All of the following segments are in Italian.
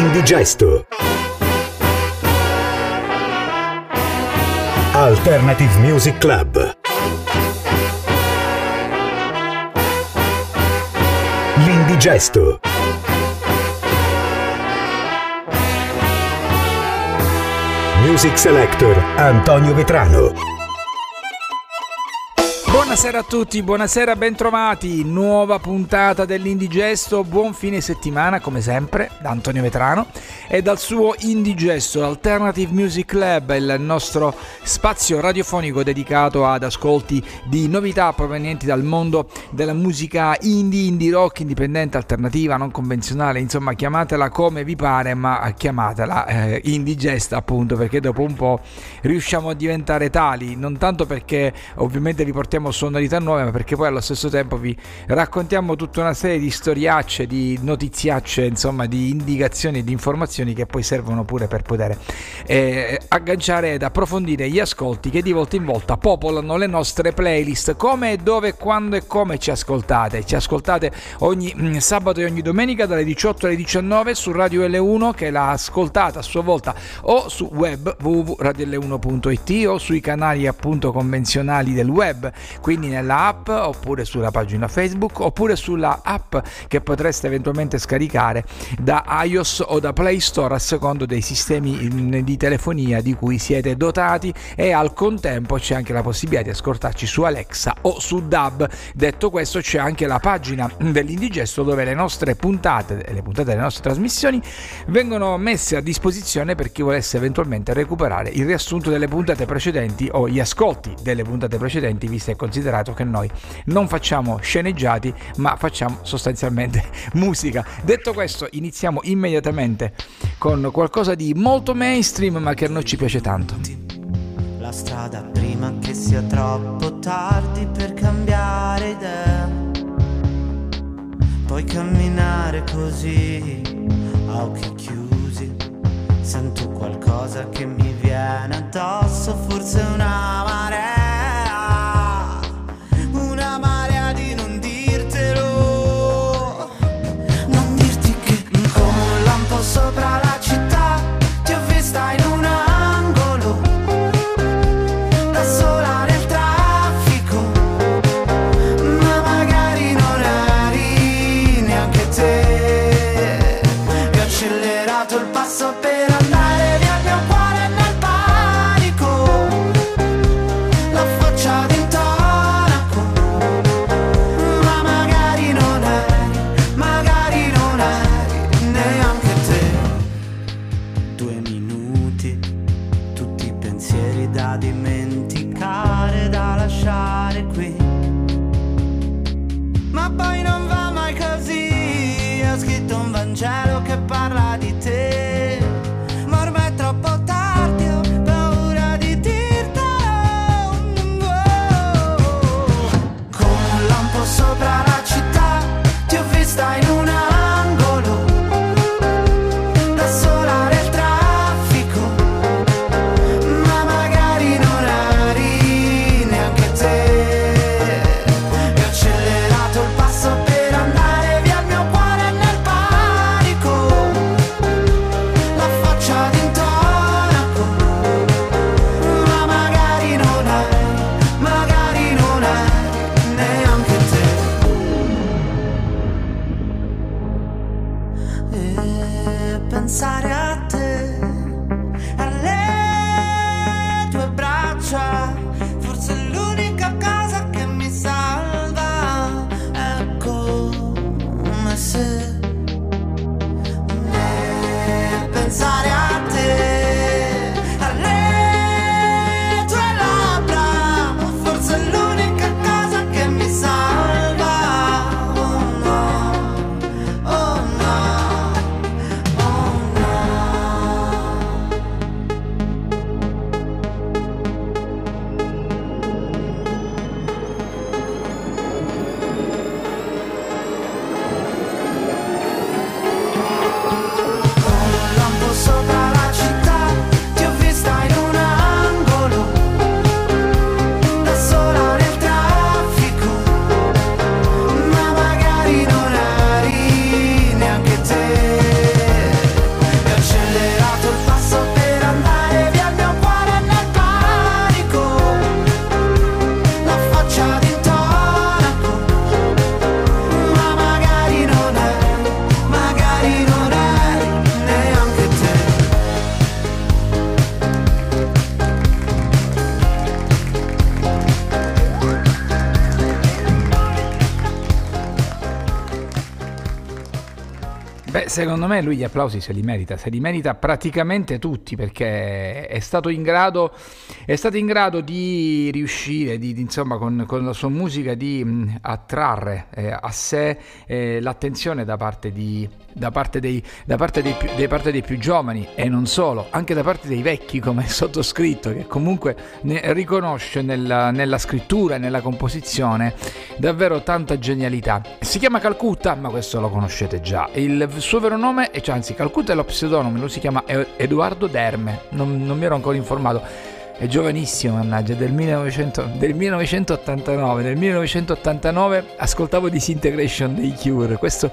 L'indigesto. Alternative Music Club. L'indigesto. Music Selector Antonio Vetrano. Buonasera a tutti, buonasera, bentrovati. Nuova puntata dell'Indigesto. Buon fine settimana, come sempre, da Antonio Vetrano e dal suo Indigesto, Alternative Music Club, il nostro spazio radiofonico dedicato ad ascolti di novità provenienti dal mondo della musica indie, indie rock, indipendente, alternativa, non convenzionale. Insomma, chiamatela come vi pare, ma chiamatela eh, Indigesta, appunto, perché dopo un po' riusciamo a diventare tali. Non tanto perché ovviamente vi portiamo portiamo sonorità nuove, ma perché poi allo stesso tempo vi raccontiamo tutta una serie di storiacce, di notiziacce, insomma, di indicazioni di informazioni che poi servono pure per poter eh, agganciare ed approfondire gli ascolti che di volta in volta popolano le nostre playlist. Come, dove, quando e come ci ascoltate? Ci ascoltate ogni mm, sabato e ogni domenica dalle 18 alle 19 su Radio L1 che l'ha ascoltata a sua volta o su web www.radiol1.it o sui canali appunto convenzionali del web quindi nella app oppure sulla pagina Facebook oppure sulla app che potreste eventualmente scaricare da iOS o da Play Store a secondo dei sistemi di telefonia di cui siete dotati e al contempo c'è anche la possibilità di ascoltarci su Alexa o su DAB. Detto questo c'è anche la pagina dell'Indigesto dove le nostre puntate, le puntate delle nostre trasmissioni vengono messe a disposizione per chi volesse eventualmente recuperare il riassunto delle puntate precedenti o gli ascolti delle puntate precedenti viste considerato che noi non facciamo sceneggiati ma facciamo sostanzialmente musica. Detto questo iniziamo immediatamente con qualcosa di molto mainstream ma che a noi ci piace tanto. La strada prima che sia troppo tardi per cambiare idea. Puoi camminare così a occhi chiusi. Sento qualcosa che mi viene addosso, forse una marea. Secondo me lui gli applausi se li merita, se li merita praticamente tutti perché è stato in grado, è stato in grado di riuscire, di, di, insomma, con, con, la sua musica di mh, attrarre eh, a sé eh, l'attenzione da parte, di, da parte, dei, da parte più, da parte dei più giovani e non solo, anche da parte dei vecchi come sottoscritto che comunque riconosce nella, nella scrittura e nella composizione davvero tanta genialità. Si chiama Calcutta, ma questo lo conoscete già. Il il suo vero nome, cioè, anzi Calcutta è lo pseudonimo, lui si chiama Edoardo Derme, non, non mi ero ancora informato è giovanissimo, mannaggia, del, 1900, del 1989. Nel 1989 ascoltavo Disintegration dei Cure. Questo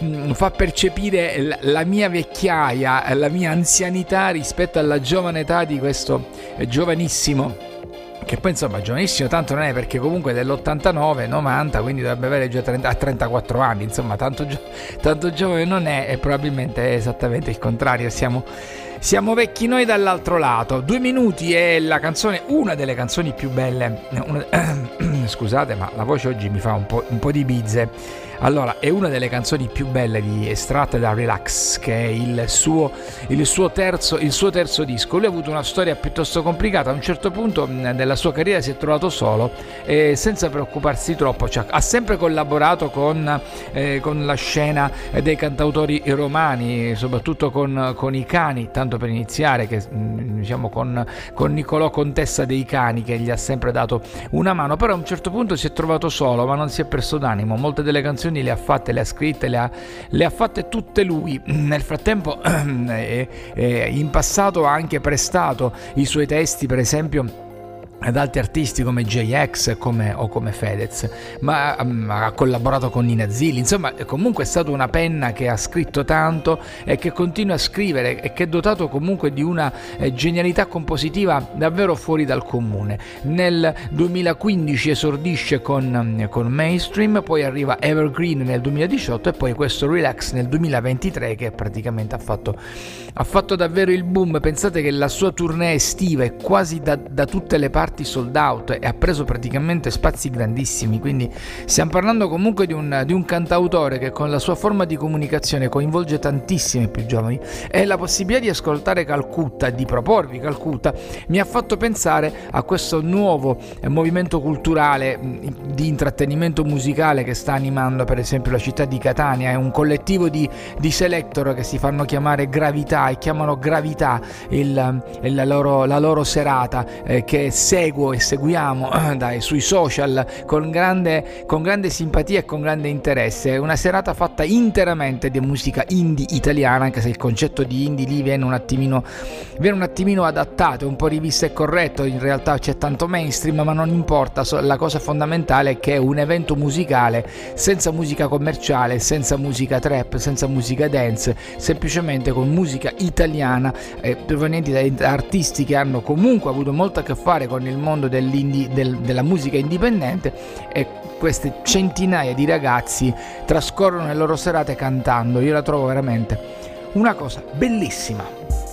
mh, mm, fa percepire la, la, mia vecchiaia, la mia anzianità rispetto alla giovane età di questo eh, giovanissimo che poi insomma giovanissimo tanto non è perché comunque dell'89 90 quindi dovrebbe avere già 30, 34 anni insomma tanto, tanto giovane non è e probabilmente è esattamente il contrario siamo, siamo vecchi noi dall'altro lato. Due minuti è la canzone una delle canzoni più belle una, scusate ma la voce oggi mi fa un po', un po di bizze allora, è una delle canzoni più belle di estratte da Relax, che è il suo, il suo, terzo, il suo terzo disco. Lui ha avuto una storia piuttosto complicata, a un certo punto della sua carriera si è trovato solo e senza preoccuparsi troppo, cioè, ha sempre collaborato con, eh, con, la scena dei cantautori romani, soprattutto con, con, i cani, tanto per iniziare, che, diciamo con, con Niccolò Contessa dei Cani, che gli ha sempre dato una mano, però a un certo punto si è trovato solo, ma non si è perso d'animo. Molte delle canzoni canzoni le ha fatte, le ha scritte, le ha, le ha fatte tutte lui. Nel frattempo, eh, eh, in passato ha anche prestato i suoi testi, per esempio ad altri artisti come JX come, o come Fedez, ma um, ha collaborato con Nina Zilli, insomma comunque è stata una penna che ha scritto tanto e che continua a scrivere e che è dotato comunque di una eh, genialità compositiva davvero fuori dal comune. Nel 2015 esordisce con, con Mainstream, poi arriva Evergreen nel 2018 e poi questo Relax nel 2023 che praticamente ha fatto, ha fatto davvero il boom. Pensate che la sua tournée estiva è quasi da, da tutte le parti parti sold out e ha preso praticamente spazi grandissimi, quindi stiamo parlando comunque di un, di un cantautore che con la sua forma di comunicazione coinvolge tantissimi più giovani e la possibilità di ascoltare Calcutta, di proporvi Calcutta, mi ha fatto pensare a questo nuovo eh, movimento culturale di intrattenimento musicale che sta animando per esempio la città di Catania, è un collettivo di, di selector che si fanno chiamare Gravità e chiamano Gravità il, il, loro, la, loro, serata eh, che seguo e seguiamo dai, sui social con grande, con grande simpatia e con grande interesse. Una serata fatta interamente di musica indie italiana, anche se il concetto di indie lì viene un attimino, viene un attimino adattato, un po' rivisto e corretto, in realtà c'è tanto mainstream, ma non importa, la cosa fondamentale è che è un evento musicale senza musica commerciale, senza musica trap, senza musica dance, semplicemente con musica italiana eh, provenienti da artisti che hanno comunque avuto molto a che fare con nel mondo del, della musica indipendente e queste centinaia di ragazzi trascorrono le loro serate cantando. Io la trovo veramente una cosa bellissima.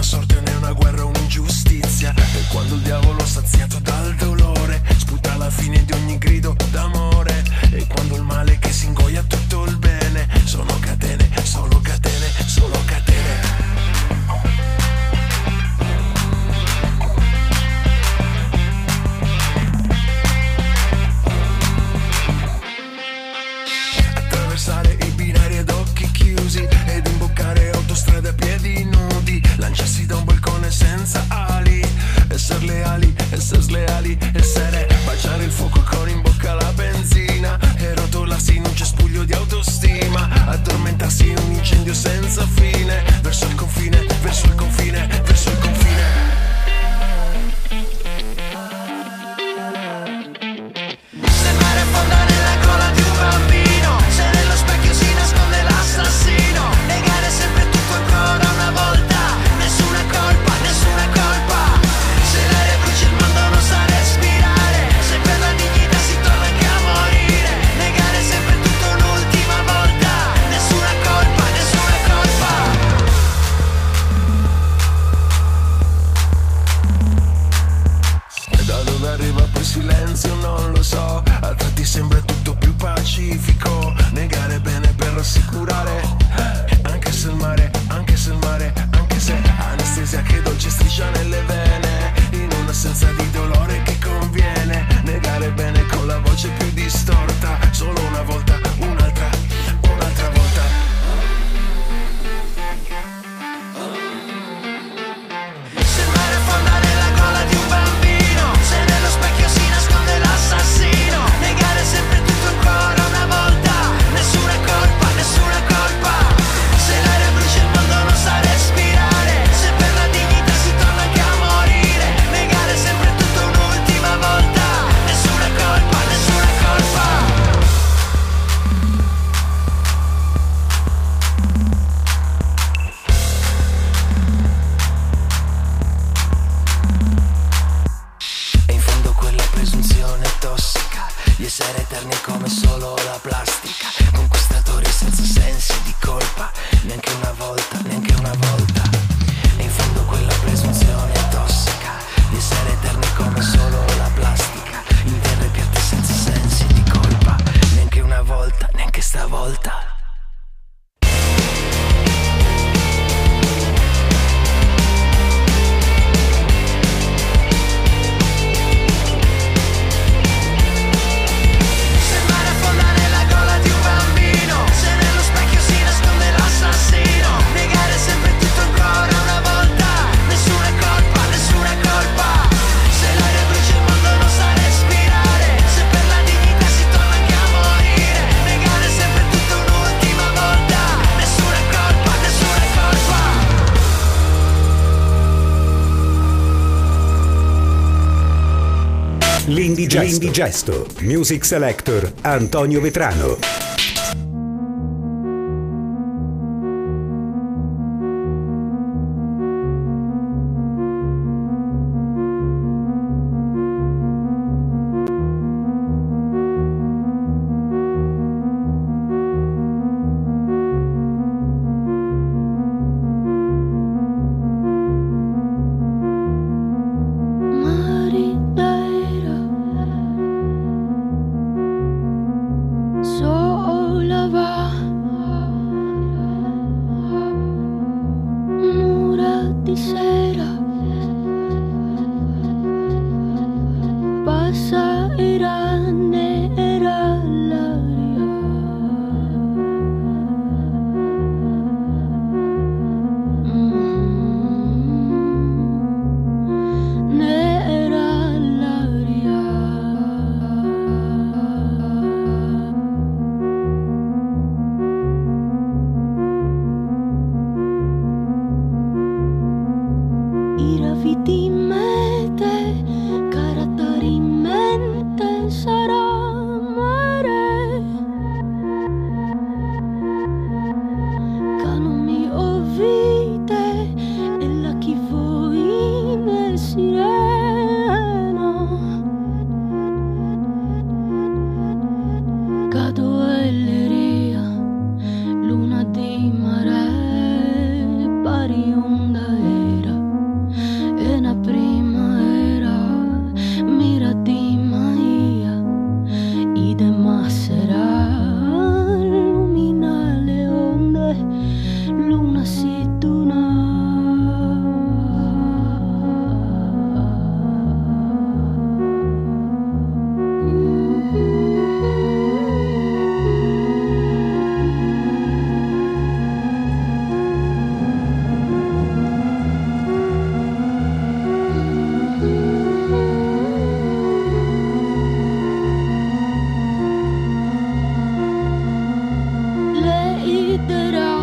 Sorte né una guerra, un'ingiustizia. E quando il diavolo saziato L'indigesto. Music Selector Antonio Vetrano. Io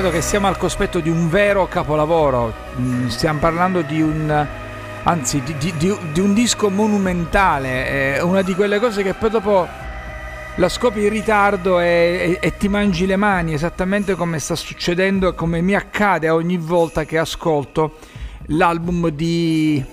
credo che siamo al cospetto di un vero capolavoro. Mm, stiamo parlando di un anzi di, di, di un disco monumentale, è una di quelle cose che poi dopo la scopri in ritardo e, e, e, ti mangi le mani, esattamente come sta succedendo, come mi accade ogni volta che ascolto l'album di,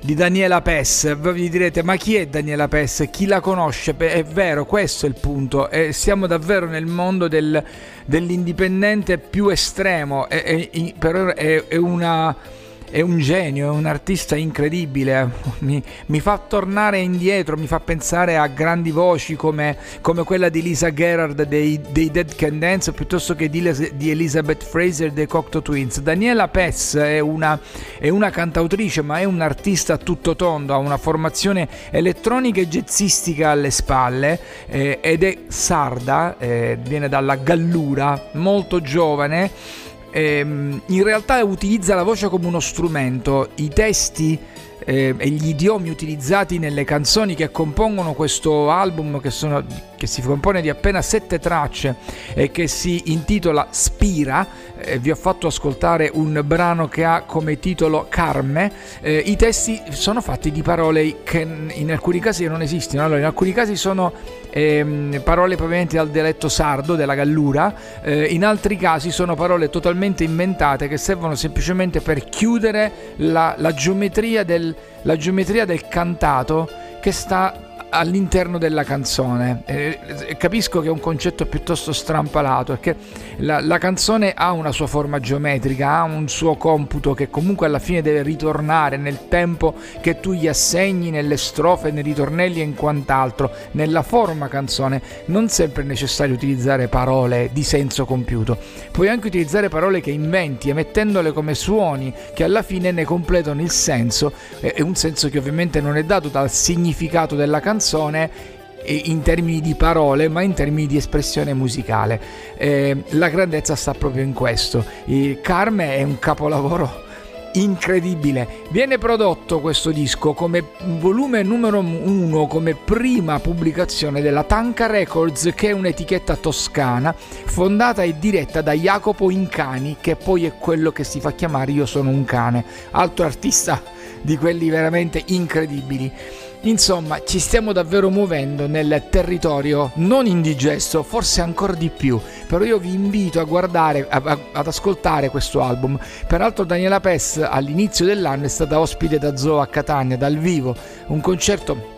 di Daniela Pess. Voi vi direte, ma chi è Daniela Pess? Chi la conosce? È vero, questo è il punto. E siamo davvero nel mondo del, dell'indipendente più estremo, è, è, è, è una è un genio, è un artista incredibile, mi, mi, fa tornare indietro, mi fa pensare a grandi voci come, come quella di Lisa Gerard dei, dei, Dead Can Dance piuttosto che di, di, Elizabeth Fraser dei Cocteau Twins. Daniela Pess è una, è una cantautrice ma è un artista tutto tondo, ha una formazione elettronica e jazzistica alle spalle eh, ed è sarda, eh, viene dalla Gallura, molto giovane ehm, in realtà utilizza la voce come uno strumento, i testi eh, e gli idiomi utilizzati nelle canzoni che compongono questo album che, sono, che si compone di appena sette tracce e che si intitola Spira. Eh, vi ho fatto ascoltare un brano che ha come titolo Carme. Eh, i testi sono fatti di parole che in alcuni casi non esistono. Allora in alcuni casi sono ehm, parole provenienti dal dialetto sardo della Gallura. Eh, in altri casi sono parole totalmente inventate che servono semplicemente per chiudere la, la geometria del la geometria del cantato che sta all'interno della canzone. Eh, capisco che è un concetto piuttosto strampalato, perché la, la, canzone ha una sua forma geometrica, ha un suo computo che comunque alla fine deve ritornare nel tempo che tu gli assegni, nelle strofe, nei ritornelli e in quant'altro, nella forma canzone. Non sempre è necessario utilizzare parole di senso compiuto, puoi anche utilizzare parole che inventi, emettendole come suoni che alla fine ne completano il senso, e un senso che ovviamente non è dato dal significato della canzone canzone in termini di parole ma in termini di espressione musicale. Eh, la grandezza sta proprio in questo. Il Carme è un capolavoro incredibile. Viene prodotto questo disco come volume numero uno come prima pubblicazione della Tanca Records che è un'etichetta toscana fondata e diretta da Jacopo Incani che poi è quello che si fa chiamare Io sono un cane. Altro artista di quelli veramente incredibili Insomma, ci stiamo davvero muovendo nel territorio non indigesto, forse ancora di più. Però io vi invito a guardare, a, a, ad ascoltare questo album. Peraltro Daniela Pess all'inizio dell'anno è stata ospite da Zoo a Catania dal vivo, un concerto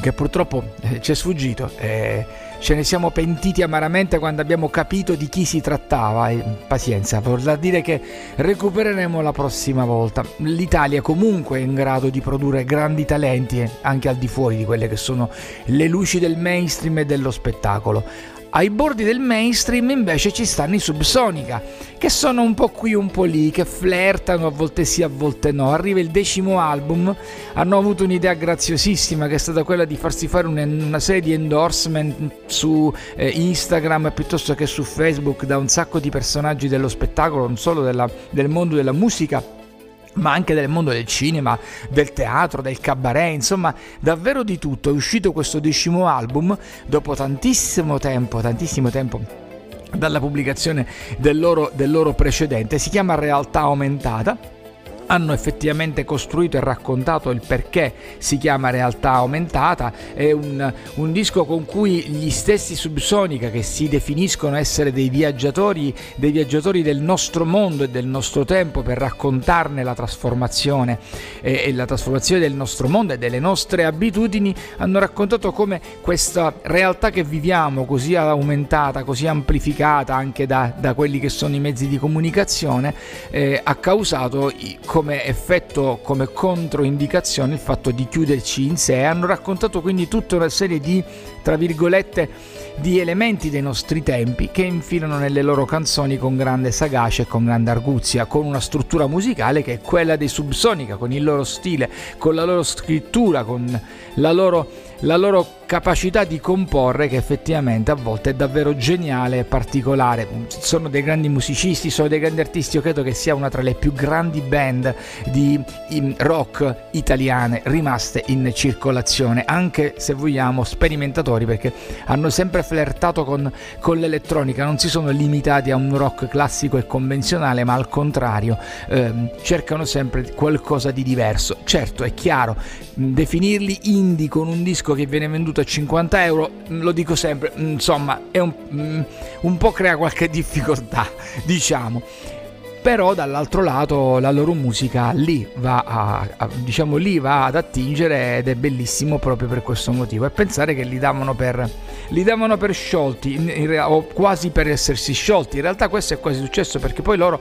che purtroppo eh, ci è sfuggito. Eh, ce ne siamo pentiti amaramente quando abbiamo capito di chi si trattava. E, pazienza, vorrà dire che recupereremo la prossima volta. L'Italia comunque è in grado di produrre grandi talenti eh, anche al di fuori di quelle che sono le luci del mainstream e dello spettacolo. Ai bordi del mainstream invece ci stanno i Subsonica, che sono un po' qui un po' lì, che flirtano a volte sì, a volte no. Arriva il decimo album, hanno avuto un'idea graziosissima che è stata quella di farsi fare una serie di endorsement su eh, Instagram piuttosto che su Facebook da un sacco di personaggi dello spettacolo, non solo della, del mondo della musica ma anche del mondo del cinema, del teatro, del cabaret, insomma davvero di tutto. È uscito questo decimo album dopo tantissimo tempo, tantissimo tempo dalla pubblicazione del loro, del loro precedente, si chiama Realtà Aumentata hanno effettivamente costruito e raccontato il perché si chiama realtà aumentata, è un, un disco con cui gli stessi Subsonica che si definiscono essere dei viaggiatori, dei viaggiatori del nostro mondo e del nostro tempo per raccontarne la trasformazione e, e la trasformazione del nostro mondo e delle nostre abitudini, hanno raccontato come questa realtà che viviamo così aumentata, così amplificata anche da, da quelli che sono i mezzi di comunicazione, eh, ha causato come effetto, come controindicazione il fatto di chiuderci in sé. Hanno raccontato quindi tutta una serie di, tra virgolette, di elementi dei nostri tempi che infilano nelle loro canzoni con grande sagacia e con grande arguzia, con una struttura musicale che è quella dei Subsonica, con il loro stile, con la loro scrittura, con la loro la loro capacità di comporre che effettivamente a volte è davvero geniale e particolare. Sono dei grandi musicisti, sono dei grandi artisti, io credo che sia una tra le più grandi band di rock italiane rimaste in circolazione, anche se vogliamo sperimentatori perché hanno sempre flirtato con, con l'elettronica, non si sono limitati a un rock classico e convenzionale, ma al contrario ehm, cercano sempre qualcosa di diverso. Certo, è chiaro, definirli indie con un disco che viene venduto a 50 euro, mm, lo dico sempre, mm, insomma, è un, mm, un po' crea qualche difficoltà, diciamo. Però dall'altro lato la loro musica lì va, a, a, diciamo, lì va ad attingere ed è bellissimo proprio per questo motivo. E pensare che li davano per, li davano per sciolti in, in, o quasi per essersi sciolti. In realtà questo è quasi successo perché poi loro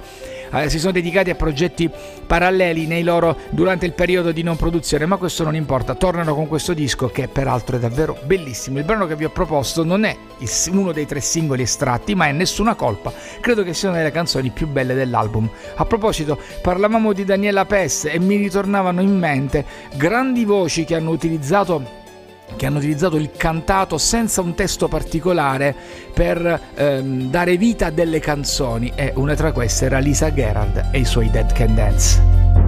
eh, si sono dedicati a progetti paralleli loro, durante il periodo di non produzione, ma questo non importa, tornano con questo disco che peraltro è davvero bellissimo. Il brano che vi ho proposto non è uno dei tre singoli estratti, ma è Nessuna colpa, credo che sia una delle canzoni più belle dell'album. A proposito, parlavamo di Daniela Pes e mi ritornavano in mente grandi voci che hanno utilizzato che hanno utilizzato il cantato senza un testo particolare per ehm, dare vita a delle canzoni e una tra queste era Lisa Gerard e i suoi Dead Can Dance.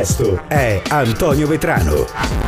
L'indigesto è Antonio Vetrano.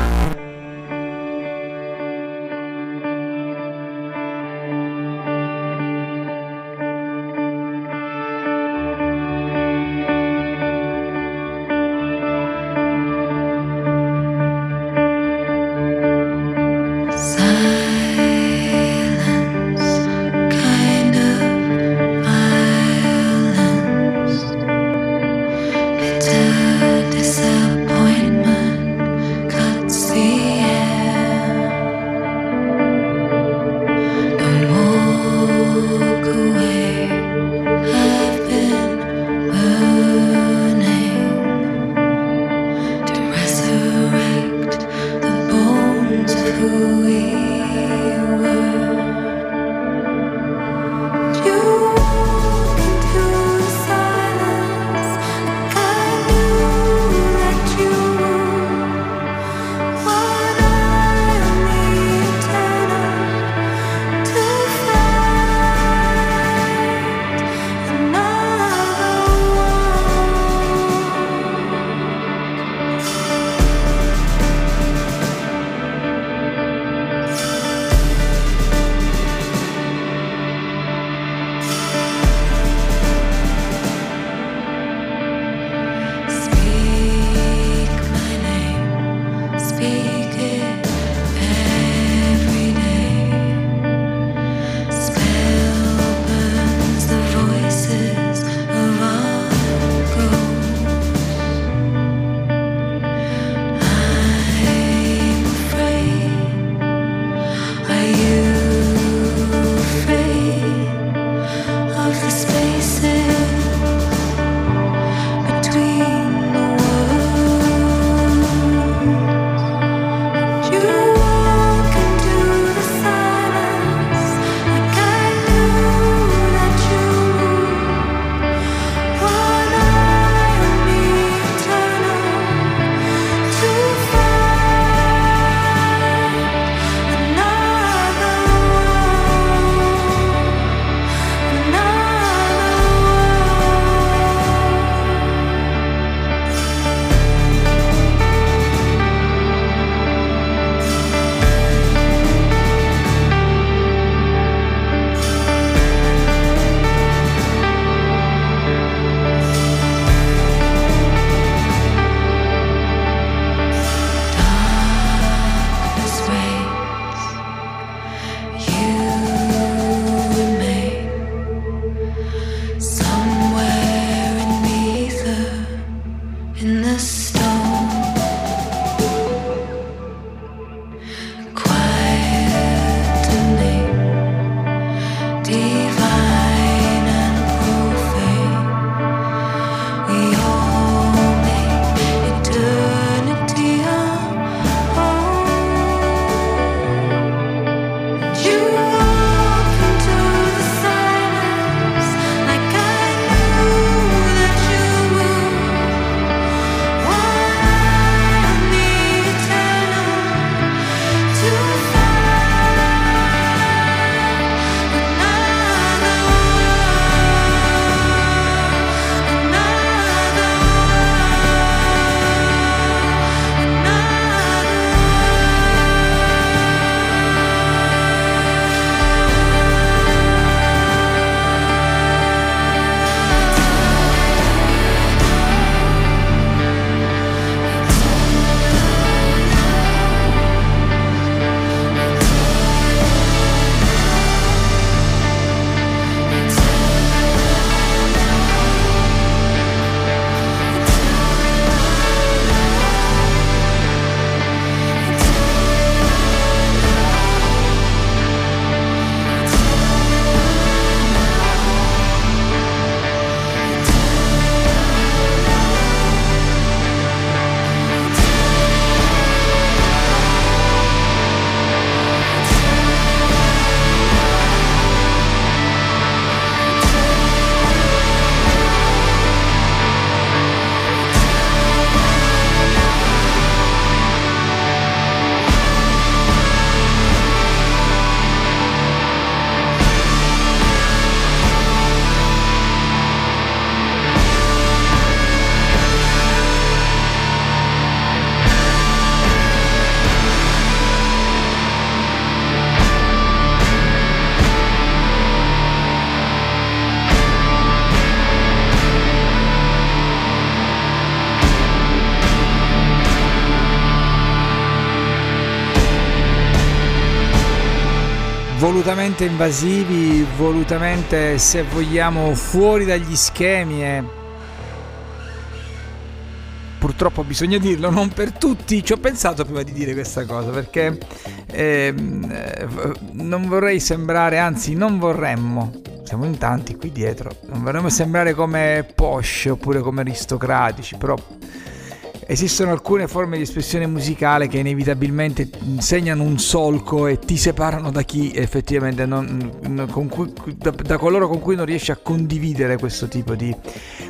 Volutamente invasivi, volutamente se vogliamo fuori dagli schemi e purtroppo bisogna dirlo, non per tutti, ci ho pensato prima di dire questa cosa perché ehm, eh, non vorrei sembrare, anzi non vorremmo, siamo in tanti qui dietro, non vorremmo sembrare come Porsche oppure come aristocratici, però esistono alcune forme di espressione musicale che inevitabilmente segnano un solco e ti separano da chi effettivamente non, cui, da, da, coloro con cui non riesci a condividere questo tipo di,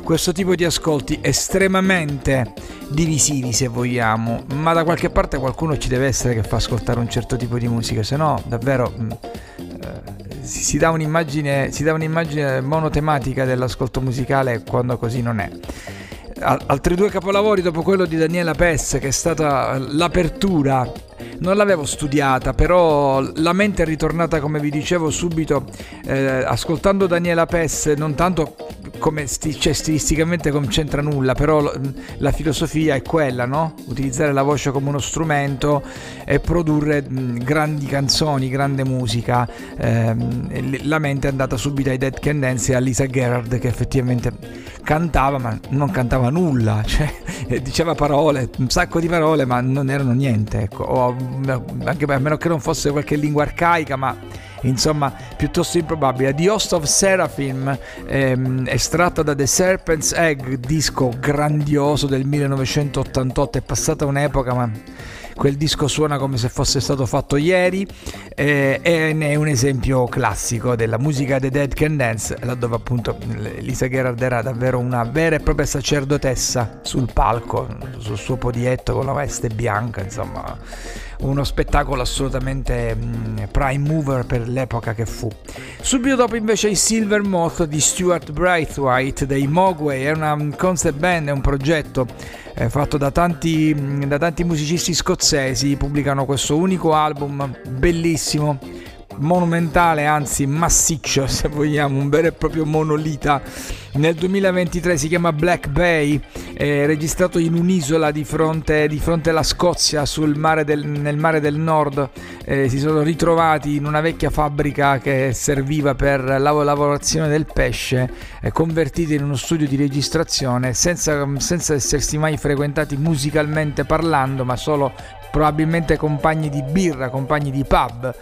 questo tipo di ascolti estremamente divisivi se vogliamo. Ma da qualche parte qualcuno ci deve essere che fa ascoltare un certo tipo di musica se no davvero mm, eh, si dà si dà un'immagine monotematica dell'ascolto musicale quando così non è altri due capolavori dopo quello di Daniela Pess che è stata l'apertura. Non l'avevo studiata però la mente è ritornata come vi dicevo subito eh, ascoltando Daniela Pess non tanto come sti- cioè, stilisticamente non c'entra nulla però la filosofia è quella no? utilizzare la voce come uno strumento e produrre mh, grandi canzoni grande musica eh, la mente è andata subito ai Dead Can Dance e a Lisa Gerard che effettivamente cantava ma non cantava nulla, cioè diceva parole, un sacco di parole ma non erano niente, ecco. o, anche a meno che non fosse qualche lingua arcaica ma insomma piuttosto improbabile. The Host of Seraphim, ehm, estratta da The Serpent's Egg, disco grandioso del 1988, è passata un'epoca ma quel disco suona come se fosse stato fatto ieri eh, è un esempio classico della musica The Dead Can Dance, laddove appunto Lisa Gerard era davvero una vera e propria sacerdotessa sul palco, sul suo podietto con la veste bianca, insomma uno spettacolo assolutamente mm, prime mover per l'epoca che fu. Subito dopo invece i Silver Moth di Stuart Braithwaite dei Mogwai, è una concept band, è un progetto eh, fatto da tanti, da tanti musicisti scozzesi, pubblicano questo unico album bellissimo monumentale, anzi massiccio se vogliamo, un vero e proprio monolita. Nel 2023 si chiama Black Bay, è registrato in un'isola di fronte, di fronte alla Scozia, mare del, nel mare del nord. Eh, si sono ritrovati in una vecchia fabbrica che serviva per la lavorazione del pesce, eh, convertiti in uno studio di registrazione senza, senza essersi mai frequentati musicalmente parlando, ma solo probabilmente compagni di birra, compagni di pub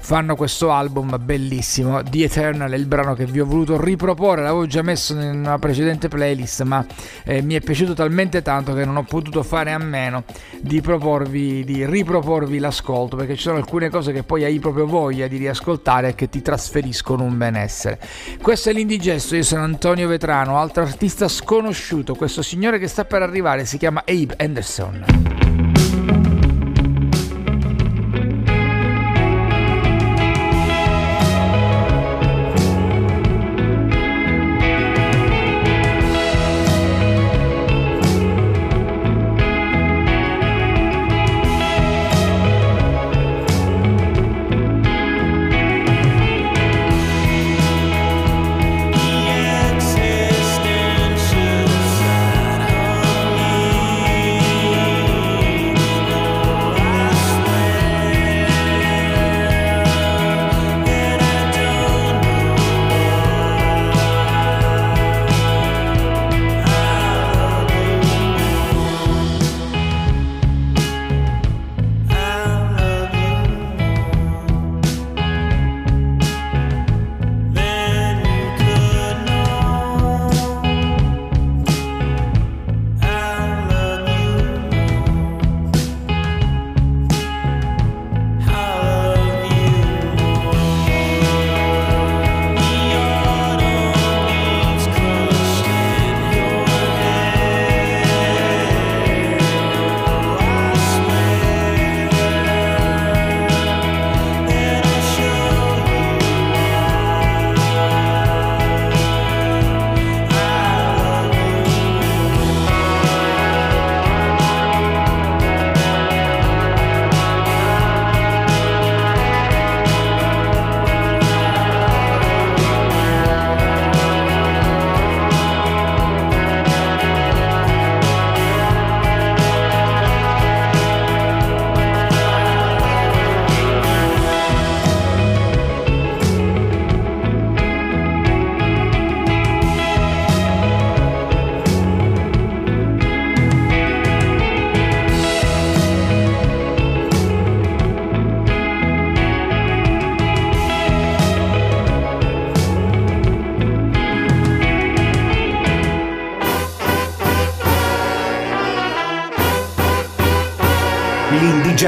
fanno questo album bellissimo. The Eternal è il brano che vi ho voluto riproporre, l'avevo già messo in una precedente playlist, ma eh, mi è piaciuto talmente tanto che non ho potuto fare a meno di proporvi, di riproporvi l'ascolto, perché ci sono alcune cose che poi hai proprio voglia di riascoltare e che ti trasferiscono un benessere. Questo è l'Indigesto, io sono Antonio Vetrano, altro artista sconosciuto, questo signore che sta per arrivare si chiama Abe Anderson.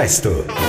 L'indigesto. cioè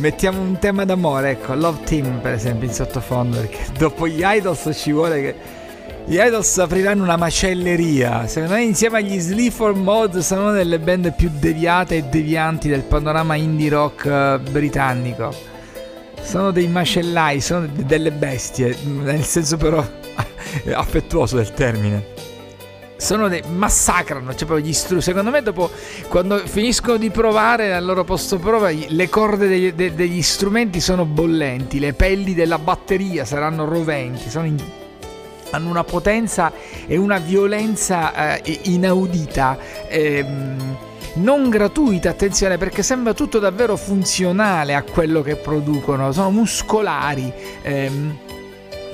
mettiamo un tema d'amore, ecco, Love Team per esempio in sottofondo, perché dopo gli Idols ci vuole che gli Idols apriranno una macelleria. Secondo me insieme agli Sleaford Mod sono una delle band più deviate e devianti del panorama indie rock eh, britannico. Sono dei macellai, sono delle bestie, nel senso però affettuoso del termine sono dei massacrano, cioè proprio gli strumenti. Secondo me, dopo quando finiscono di provare al loro posto prova, le corde degli, de, degli strumenti sono bollenti, le pelli della batteria saranno roventi, in, hanno una potenza e una violenza eh, inaudita. Ehm, non gratuita, attenzione, perché sembra tutto davvero funzionale a quello che producono, sono muscolari. Ehm,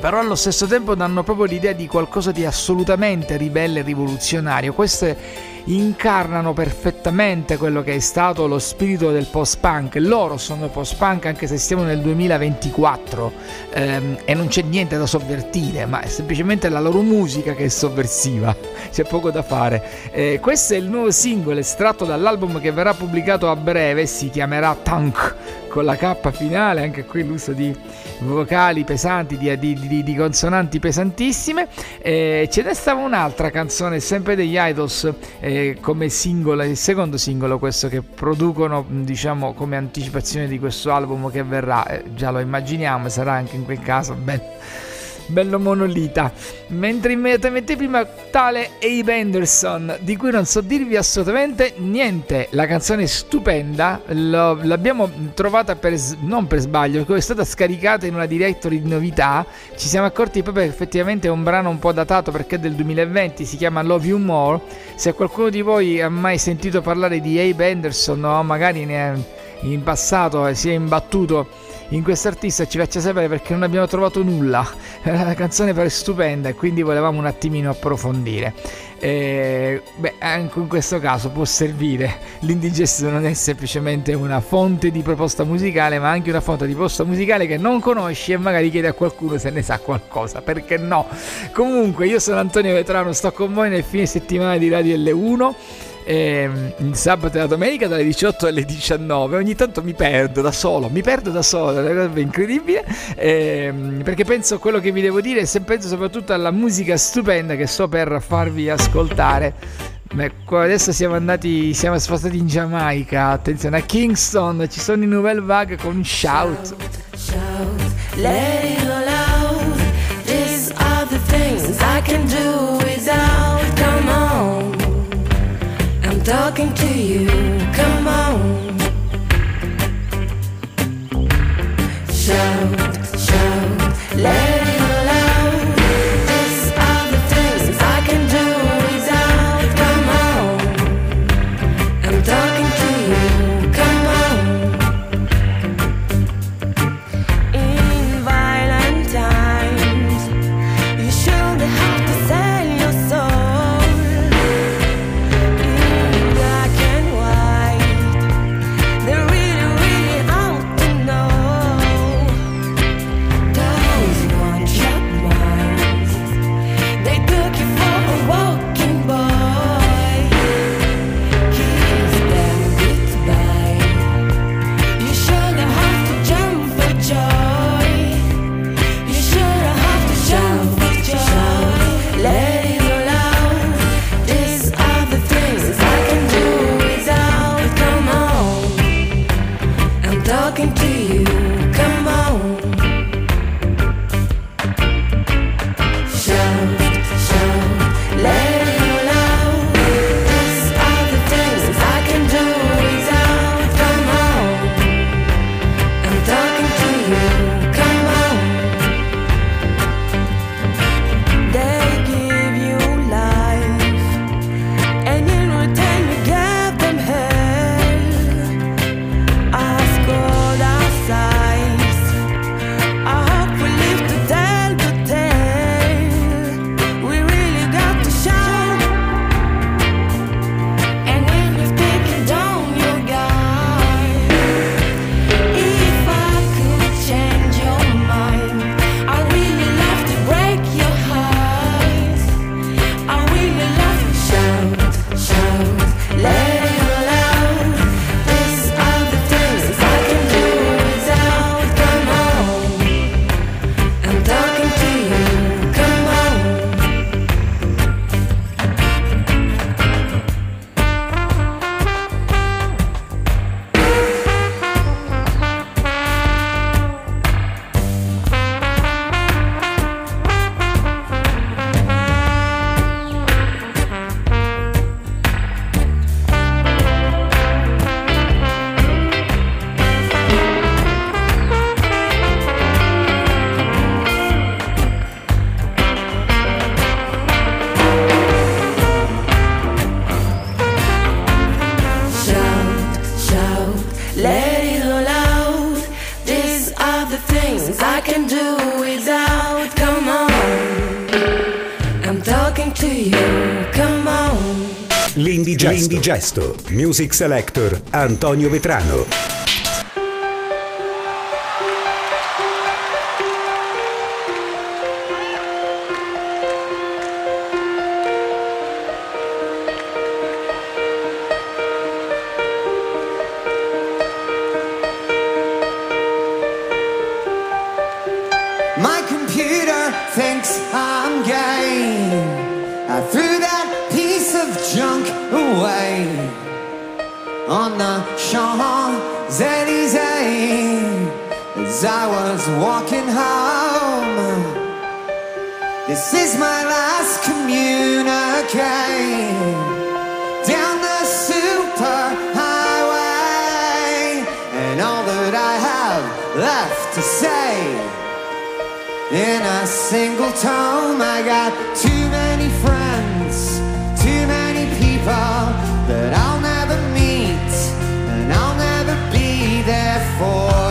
però allo stesso tempo danno proprio l'idea di qualcosa di assolutamente ribelle e rivoluzionario. Queste incarnano perfettamente quello che è stato lo spirito del post-punk. Loro sono post-punk anche se stiamo nel 2024 ehm, e non c'è niente da sovvertire, ma è semplicemente la loro musica che è sovversiva, c'è poco da fare. Eh, questo è il nuovo singolo estratto dall'album che verrà pubblicato a breve, si chiamerà Tank con la K finale, anche qui l'uso di vocali pesanti, di, di, di, di consonanti pesantissime. Eh, ce ne stava un'altra canzone, sempre degli Idols, eh, come singolo, il secondo singolo, questo che producono, diciamo, come anticipazione di questo album che verrà. Eh, già lo immaginiamo, sarà anche in quel caso ben bello monolita. Mentre immediatamente prima tale Abe Anderson, di cui non so dirvi assolutamente niente. La canzone è stupenda, lo, l'abbiamo trovata per, non per sbaglio, perché è stata scaricata in una directory di novità. Ci siamo accorti proprio che effettivamente è un brano un po' datato perché è del 2020, si chiama Love You More. Se qualcuno di voi ha mai sentito parlare di Abe Anderson o magari ne è in passato si è imbattuto in questo artista ci faccia sapere perché non abbiamo trovato nulla. La canzone pare stupenda e quindi volevamo un attimino approfondire. E, beh, anche in questo caso può servire. L'indigesto non è semplicemente una fonte di proposta musicale, ma anche una fonte di proposta musicale che non conosci e magari chiedi a qualcuno se ne sa qualcosa. Perché no? Comunque, io sono Antonio Vetrano, sto con voi nel fine settimana di Radio L1 eh, il sabato e la domenica dalle 18 alle 19. Ogni tanto mi perdo da solo, mi perdo da solo, è una cosa incredibile. Eh, perché penso a quello che vi devo dire e penso soprattutto alla musica stupenda che sto per farvi ascoltare. Beh, adesso siamo andati, siamo spostati in Giamaica. Attenzione a Kingston, ci sono i Nouvelle Vague con Shout. Shout, let talking to you. Gesto, Music Selector Antonio Vetrano. Left to say in a single tone. I got too many friends, too many people that I'll never meet, and I'll never be there for.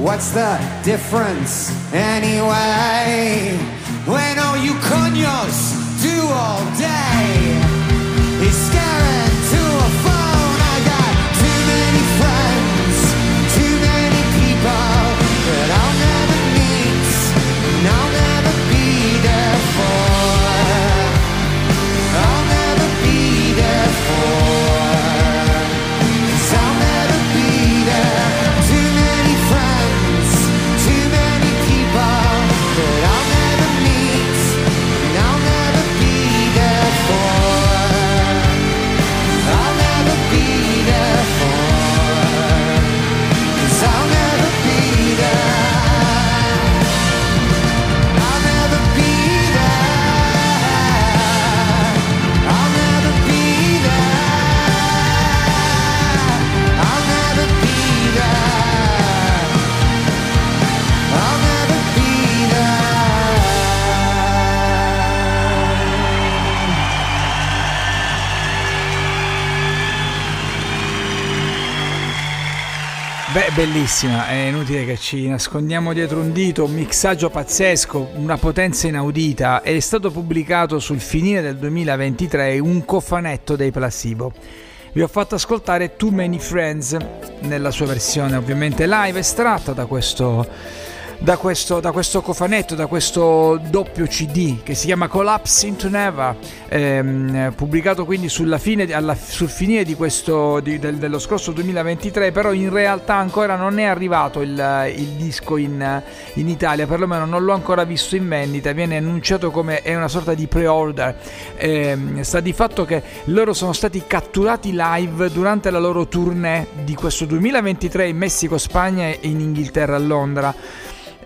What's the difference anyway? Bellissima, è inutile che ci nascondiamo dietro un dito, un mixaggio pazzesco, una potenza inaudita. È stato pubblicato sul finire del 2023 un cofanetto dei Placebo. Vi ho fatto ascoltare Too Many Friends nella sua versione ovviamente live, estratta da questo da questo, da questo cofanetto, da questo doppio CD che si chiama Collapse into Never, ehm, pubblicato quindi fine, alla, sul finire di questo, di- del- dello scorso 2023, però in realtà ancora non è arrivato il, il disco in, in Italia, perlomeno non l'ho ancora visto in vendita, viene annunciato come è una sorta di pre-order. Ehm, sta di fatto che loro sono stati catturati live durante la loro tournée di questo 2023 in Messico, Spagna e in Inghilterra a Londra.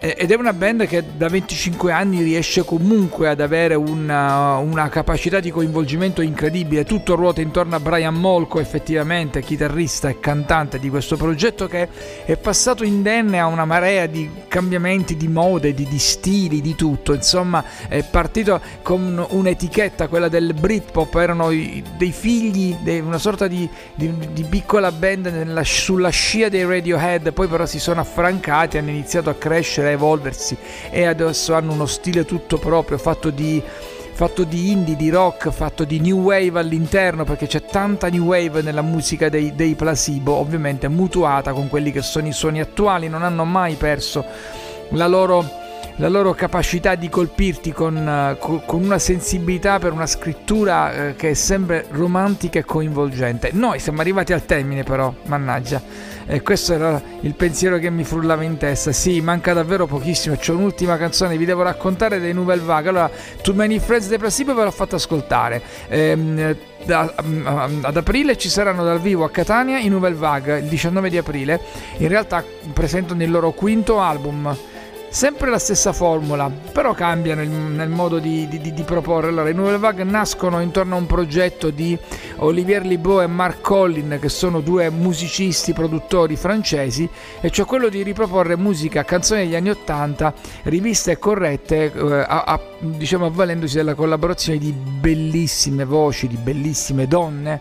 Eh, Ed è una band che da 25 anni riesce comunque ad avere una, una capacità di coinvolgimento incredibile. Tutto ruota intorno a Brian Molko, effettivamente, chitarrista e cantante di questo progetto che è passato indenne a una marea di cambiamenti di mode, di, di stili, di tutto. Insomma, è partito con un'etichetta, quella del Britpop, erano dei figli, una sorta di, di- di piccola band nella- sulla scia dei Radiohead, poi però si sono affrancati, hanno iniziato a crescere, evolversi e adesso hanno uno stile tutto proprio, fatto di fatto di indie, di rock, fatto di new wave all'interno, perché c'è tanta new wave nella musica dei, dei Placebo, ovviamente mutuata con quelli che sono i suoni attuali, non hanno mai perso la loro la loro capacità di colpirti con, co- con una sensibilità per una scrittura eh, che è sempre romantica e coinvolgente. Noi siamo arrivati al termine però, mannaggia. E questo era il pensiero che mi frullava in testa. Sì, manca davvero pochissimo. C'è un'ultima canzone, vi devo raccontare dei Nouvelle Vague. Allora, Too Many Friends Depressive ve l'ho fatto ascoltare. Ehm, da, ad aprile ci saranno dal vivo a Catania i Nouvelle Vague il 19 di aprile. In realtà presentano il loro quinto album Sempre la stessa formula, però cambia nel, nel modo di, di, di, proporre. Allora, i Nouvelle Vague nascono intorno a un progetto di Olivier Libaud e Marc Collin, che sono due musicisti, produttori francesi, e cioè quello di riproporre musica, canzoni degli anni Ottanta, riviste e corrette, eh, a, a, diciamo avvalendosi della collaborazione di bellissime voci, di bellissime donne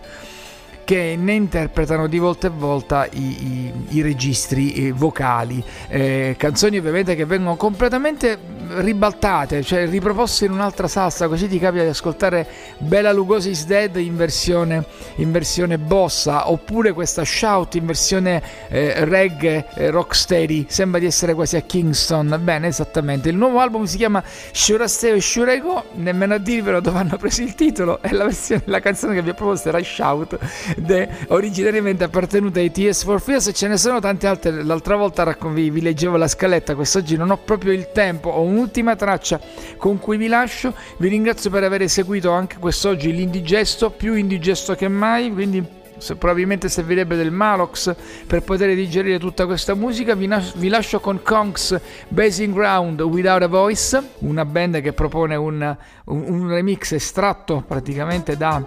che ne interpretano di volta in volta i, i, i registri eh, vocali, eh, canzoni ovviamente che vengono completamente ribaltate, cioè riproposte in un'altra salsa, così ti capita di ascoltare Bella Lugosi is Dead in versione, in versione bossa, oppure questa Shout in versione eh, reggae, eh, rocksteady, sembra di essere quasi a Kingston, bene esattamente, il nuovo album si chiama Shurasteo e Shurego, nemmeno a dirvelo dove hanno preso il titolo, e la, versione, la canzone che vi ho proposto era Shout, de, originariamente appartenuta ai TS for Fears ce ne sono tante altre, l'altra volta vi, vi leggevo la scaletta, quest'oggi non ho proprio il tempo, ho un'ultima traccia con cui vi lascio, vi ringrazio per aver seguito anche quest'oggi l'indigesto, più indigesto che mai, quindi se, probabilmente servirebbe del Malox per poter digerire tutta questa musica. Vi, nas- vi lascio con Kongs Basing Ground Without a Voice, una band che propone un, un, un remix estratto praticamente da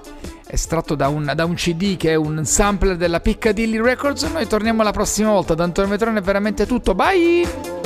estratto da un, da un, CD che è un sampler della Piccadilly Records. Noi torniamo la prossima volta. Da Antonio Metrone è veramente tutto. Bye!